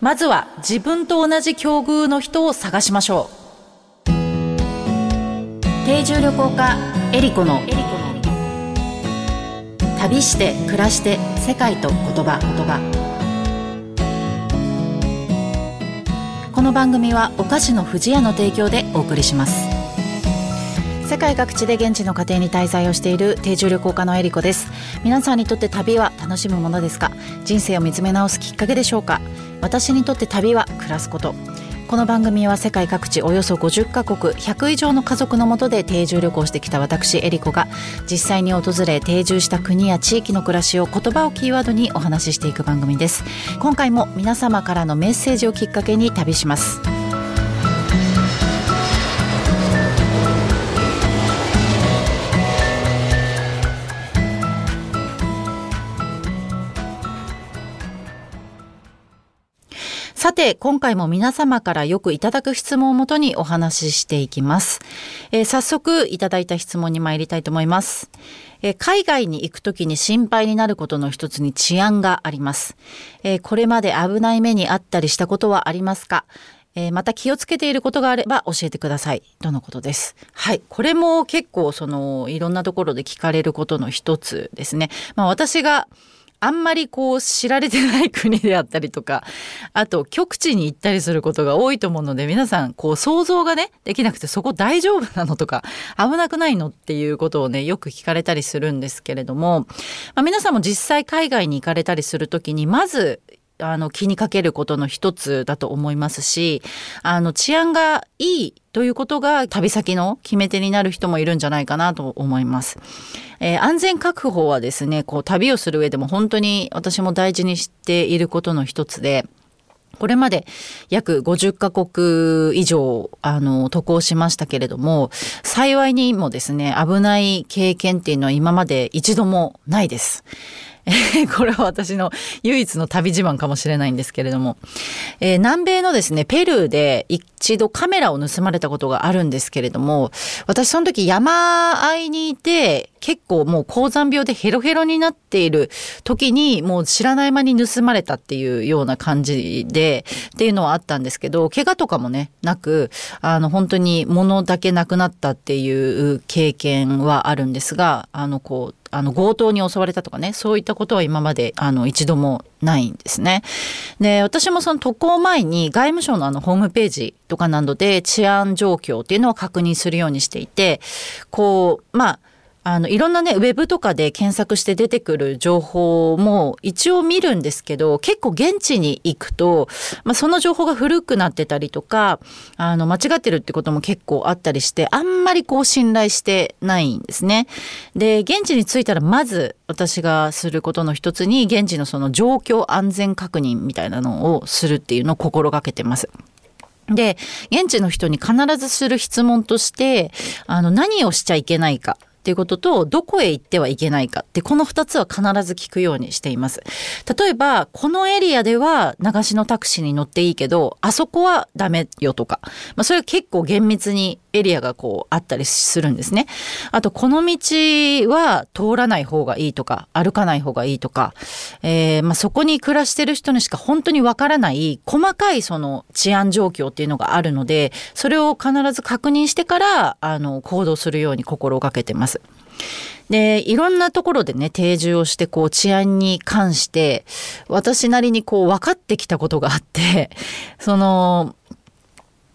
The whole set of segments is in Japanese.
まずは自分と同じ境遇の人を探しましょう。定住旅行家エリコの。旅して暮らして世界と言葉。言葉この番組はお菓子の不二家の提供でお送りします。世界各地で現地の家庭に滞在をしている定住旅行家のエリコです。皆さんにとって旅は楽しむものですか？人生を見つめ直すきっかけでしょうか？私にとって旅は暮らすこと。この番組は世界各地およそ50カ国100以上の家族のもとで定住旅行してきた私エリコが実際に訪れ定住した国や地域の暮らしを言葉をキーワードにお話ししていく番組です。今回も皆様からのメッセージをきっかけに旅します。て、今回も皆様からよくいただく質問をもとにお話ししていきます。えー、早速いただいた質問に参りたいと思います。えー、海外に行くときに心配になることの一つに治安があります。えー、これまで危ない目にあったりしたことはありますか？え、また気をつけていることがあれば教えてくださいとのことです。はい、これも結構そのいろんなところで聞かれることの一つですね。まあ私があんまりこう知られてない国であったりとか、あと極地に行ったりすることが多いと思うので、皆さんこう想像がね、できなくてそこ大丈夫なのとか、危なくないのっていうことをね、よく聞かれたりするんですけれども、まあ、皆さんも実際海外に行かれたりするときに、まずあの気にかけることの一つだと思いますしあの治安がいいということが旅先の決め手になる人もいるんじゃないかなと思います。えー、安全確保はですねこう旅をする上でも本当に私も大事にしていることの一つでこれまで約50カ国以上、あの、渡航しましたけれども、幸いにもですね、危ない経験っていうのは今まで一度もないです。これは私の唯一の旅自慢かもしれないんですけれども、えー、南米のですね、ペルーで一度カメラを盗まれたことがあるんですけれども、私その時山あいにいて、結構もう高山病でヘロヘロになっている時にもう知らない間に盗まれたっていうような感じでっていうのはあったんですけど怪我とかもねなくあの本当に物だけなくなったっていう経験はあるんですがあのこうあの強盗に襲われたとかねそういったことは今まであの一度もないんですね。で私もその渡航前に外務省のあのホームページとかなどで治安状況っていうのを確認するようにしていてこうまああのいろんなねウェブとかで検索して出てくる情報も一応見るんですけど結構現地に行くと、まあ、その情報が古くなってたりとかあの間違ってるってことも結構あったりしてあんまりこう信頼してないんですね。で現地に着いたらまず私がすることの一つに現地のその状況安全確認みたいなのをするっていうのを心がけてます。で、現地の人に必ずする質問として、あの、何をしちゃいけないかっていうことと、どこへ行ってはいけないかって、この2つは必ず聞くようにしています。例えば、このエリアでは流しのタクシーに乗っていいけど、あそこはダメよとか、まあ、それは結構厳密にエリアがこうあったりするんですね。あと、この道は通らない方がいいとか、歩かない方がいいとか、えー、まあ、そこに暮らしてる人にしか本当にわからない細かいその治安状況っていうのがあるので、それを必ず確認してから、あの、行動するように心がけてます。で、いろんなところでね、定住をして、こう、治安に関して、私なりにこう、分かってきたことがあって、その、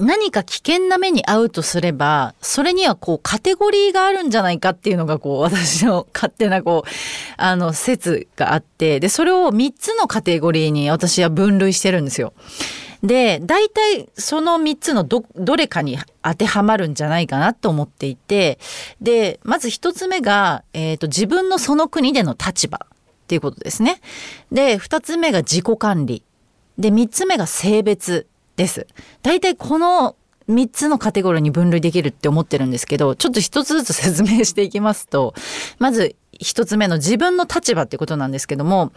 何か危険な目に遭うとすれば、それにはこうカテゴリーがあるんじゃないかっていうのがこう 私の勝手なこう、あの説があって、で、それを3つのカテゴリーに私は分類してるんですよ。で、大体その3つのど、どれかに当てはまるんじゃないかなと思っていて、で、まず1つ目が、えっ、ー、と、自分のその国での立場っていうことですね。で、2つ目が自己管理。で、3つ目が性別です。大体この3つのカテゴリーに分類できるって思ってるんですけど、ちょっと1つずつ説明していきますと、まず1つ目の自分の立場ってことなんですけども、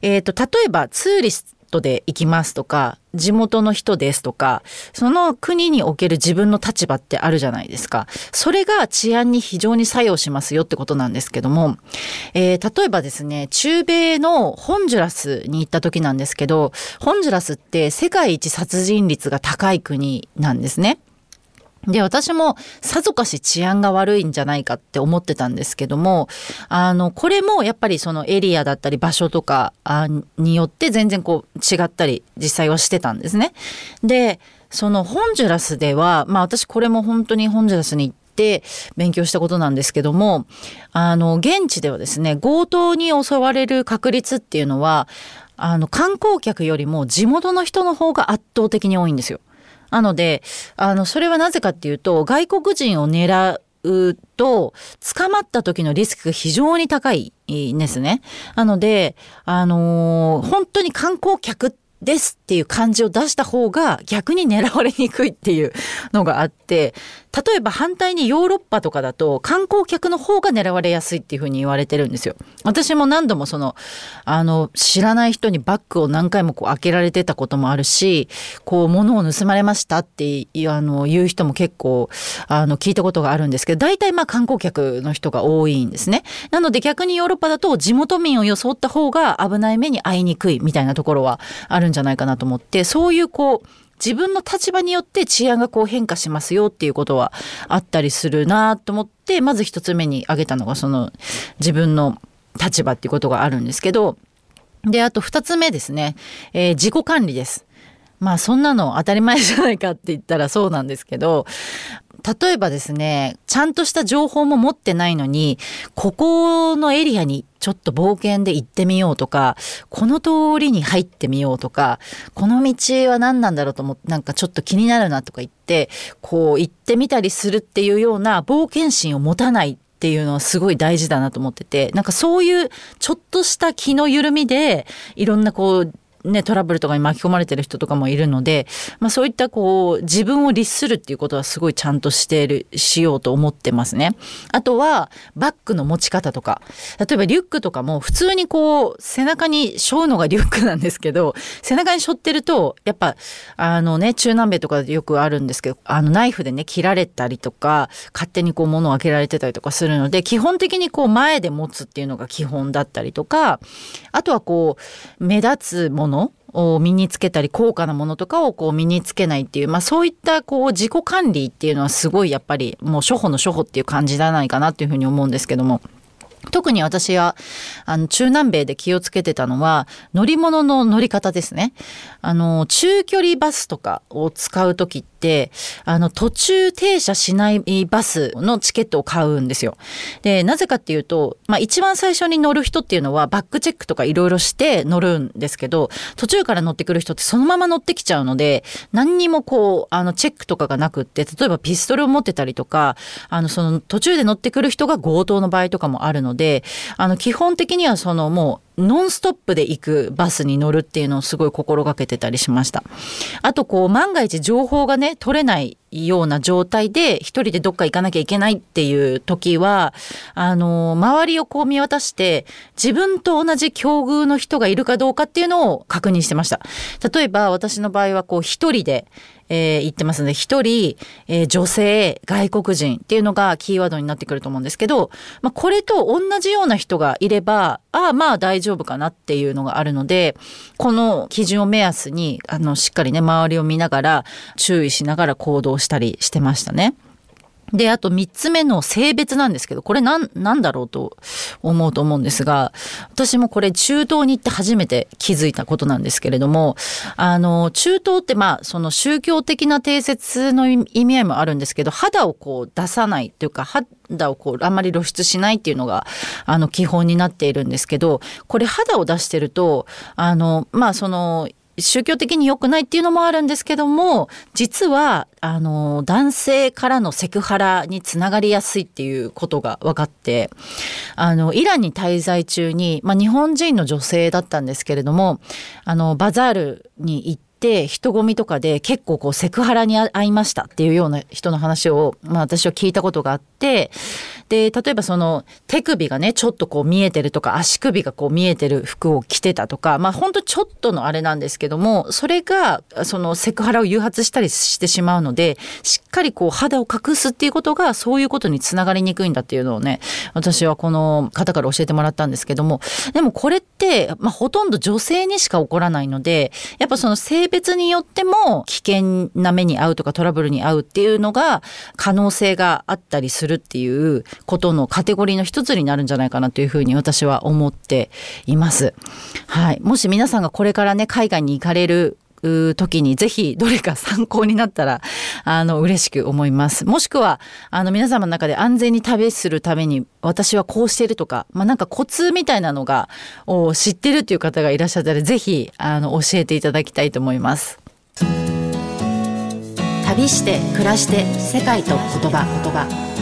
えっ、ー、と、例えばツーリストで行きますとか、地元の人ですとか、その国における自分の立場ってあるじゃないですか。それが治安に非常に作用しますよってことなんですけども、えー、例えばですね、中米のホンジュラスに行った時なんですけど、ホンジュラスって世界一殺人率が高い国なんですね。で、私もさぞかし治安が悪いんじゃないかって思ってたんですけども、あの、これもやっぱりそのエリアだったり場所とかによって全然こう違ったり実際はしてたんですね。で、そのホンジュラスでは、まあ私これも本当にホンジュラスに行って勉強したことなんですけども、あの、現地ではですね、強盗に襲われる確率っていうのは、あの、観光客よりも地元の人の方が圧倒的に多いんですよ。なので、あの、それはなぜかっていうと、外国人を狙うと、捕まった時のリスクが非常に高いんですね。なので、あのー、本当に観光客ですっていう感じを出した方が逆に狙われにくいっていうのがあって例えば反対にヨーロッパとかだと観光客の方が狙われやすいっていうふうに言われてるんですよ。私も何度もそのあの知らない人にバッグを何回もこう開けられてたこともあるしこう物を盗まれましたってあの言う人も結構あの聞いたことがあるんですけど大体まあ観光客の人が多いんですね。なので逆にヨーロッパだと地元民を装った方が危ない目に遭いにくいみたいなところはあるんじゃないかなと思ってそういうこう自分の立場によって治安がこう変化しますよっていうことはあったりするなと思ってまず一つ目に挙げたのがその自分の立場っていうことがあるんですけどであと二つ目ですね、えー、自己管理です。まあそんなの当たり前じゃないかって言ったらそうなんですけど例えばですね、ちゃんとした情報も持ってないのに、ここのエリアにちょっと冒険で行ってみようとか、この通りに入ってみようとか、この道は何なんだろうと思って、なんかちょっと気になるなとか言って、こう行ってみたりするっていうような冒険心を持たないっていうのはすごい大事だなと思ってて、なんかそういうちょっとした気の緩みで、いろんなこうね、トラブルとかに巻き込まれてる人とかもいるので、まあそういったこう、自分を律するっていうことはすごいちゃんとしている、しようと思ってますね。あとは、バッグの持ち方とか。例えばリュックとかも普通にこう、背中に背負うのがリュックなんですけど、背中に背負ってると、やっぱ、あのね、中南米とかでよくあるんですけど、あのナイフでね、切られたりとか、勝手にこう物を開けられてたりとかするので、基本的にこう前で持つっていうのが基本だったりとか、あとはこう、目立つもののを身につけたり高価なものとかをこう身につけないっていう、まあ、そういったこう自己管理っていうのはすごいやっぱりもう初歩の初歩っていう感じじゃないかなっていうふうに思うんですけども。特に私はあの中南米で気をつけてたのは乗り物の乗り方ですね。あの中距離バスとかを使う時ってあの途中停車しないバスのチケットを買うんですよ。でなぜかっていうと、まあ、一番最初に乗る人っていうのはバックチェックとかいろいろして乗るんですけど途中から乗ってくる人ってそのまま乗ってきちゃうので何にもこうあのチェックとかがなくって例えばピストルを持ってたりとかあのその途中で乗ってくる人が強盗の場合とかもあるのであの基本的にはそのもうノンストップで行くバスに乗るっていうのをすごい心がけてたりしました。あとこう万が一情報がね取れないような状態で一人でどっか行かなきゃいけないっていう時はあの周りをこう見渡して自分と同じ境遇の人がいるかどうかっていうのを確認してました。例えば私の場合はこう一人でえー、言ってますので一人、えー、女性外国人っていうのがキーワードになってくると思うんですけど、まあ、これと同じような人がいればああまあ大丈夫かなっていうのがあるのでこの基準を目安にあのしっかりね周りを見ながら注意しながら行動したりしてましたね。で、あと3つ目の性別なんですけど、これなん、なんだろうと思うと思うんですが、私もこれ中東に行って初めて気づいたことなんですけれども、あの、中東ってまあ、その宗教的な定説の意味合いもあるんですけど、肌をこう出さないというか、肌をこうあんまり露出しないっていうのがあの基本になっているんですけどこれ肌を出してるとあのまあその宗教的に良くないっていうのもあるんですけども実はあの男性からのセクハラにつながりやすいっていうことが分かってあのイランに滞在中に、まあ、日本人の女性だったんですけれどもあのバザールに行ってって人混みとかで結構こうセクハラに遭いましたっていうような人の話を、まあ、私は聞いたことがあってで例えばその手首がねちょっとこう見えてるとか足首がこう見えてる服を着てたとかまあほんとちょっとのあれなんですけどもそれがそのセクハラを誘発したりしてしまうのでしっかりこう肌を隠すっていうことがそういうことにつながりにくいんだっていうのをね私はこの方から教えてもらったんですけどもでもこれって、まあ、ほとんど女性にしか起こらないのでやっぱその性別によっても危険な目に遭うとかトラブルに遭うっていうのが可能性があったりするっていうことのカテゴリーの一つになるんじゃないかなというふうに私は思っています。はい。もし皆さんがこれからね、海外に行かれる時にぜひどれか参考になったらあの嬉しく思います。もしくはあの皆様の中で安全に旅するために私はこうしてるとか、まあ、なんかコツみたいなのがを知ってるっていう方がいらっしゃったらぜひあの教えていただきたいと思います。旅して暮らして世界と言葉言葉。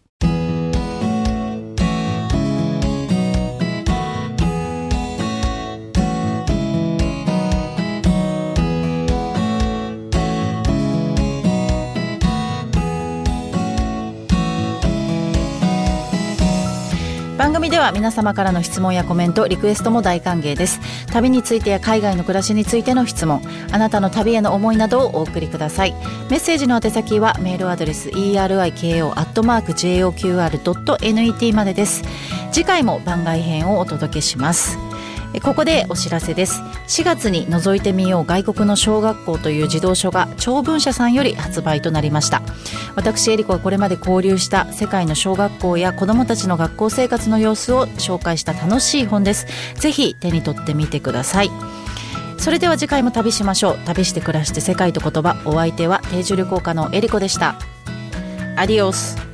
では皆様からの質問やコメントリクエストも大歓迎です。旅についてや海外の暮らしについての質問あなたの旅への思いなどをお送りください。メッセージの宛先はメールアドレス eriko.joqr.net までです。次回も番外編をお届けします。ここでお知らせです。4月に覗いてみよう外国の小学校という児童書が長文社さんより発売となりました。私エリコはこれまで交流した世界の小学校や子どもたちの学校生活の様子を紹介した楽しい本です。ぜひ手に取ってみてください。それでは次回も旅しましょう。旅して暮らして世界と言葉。お相手は定住旅行家のエリコでした。アディオス。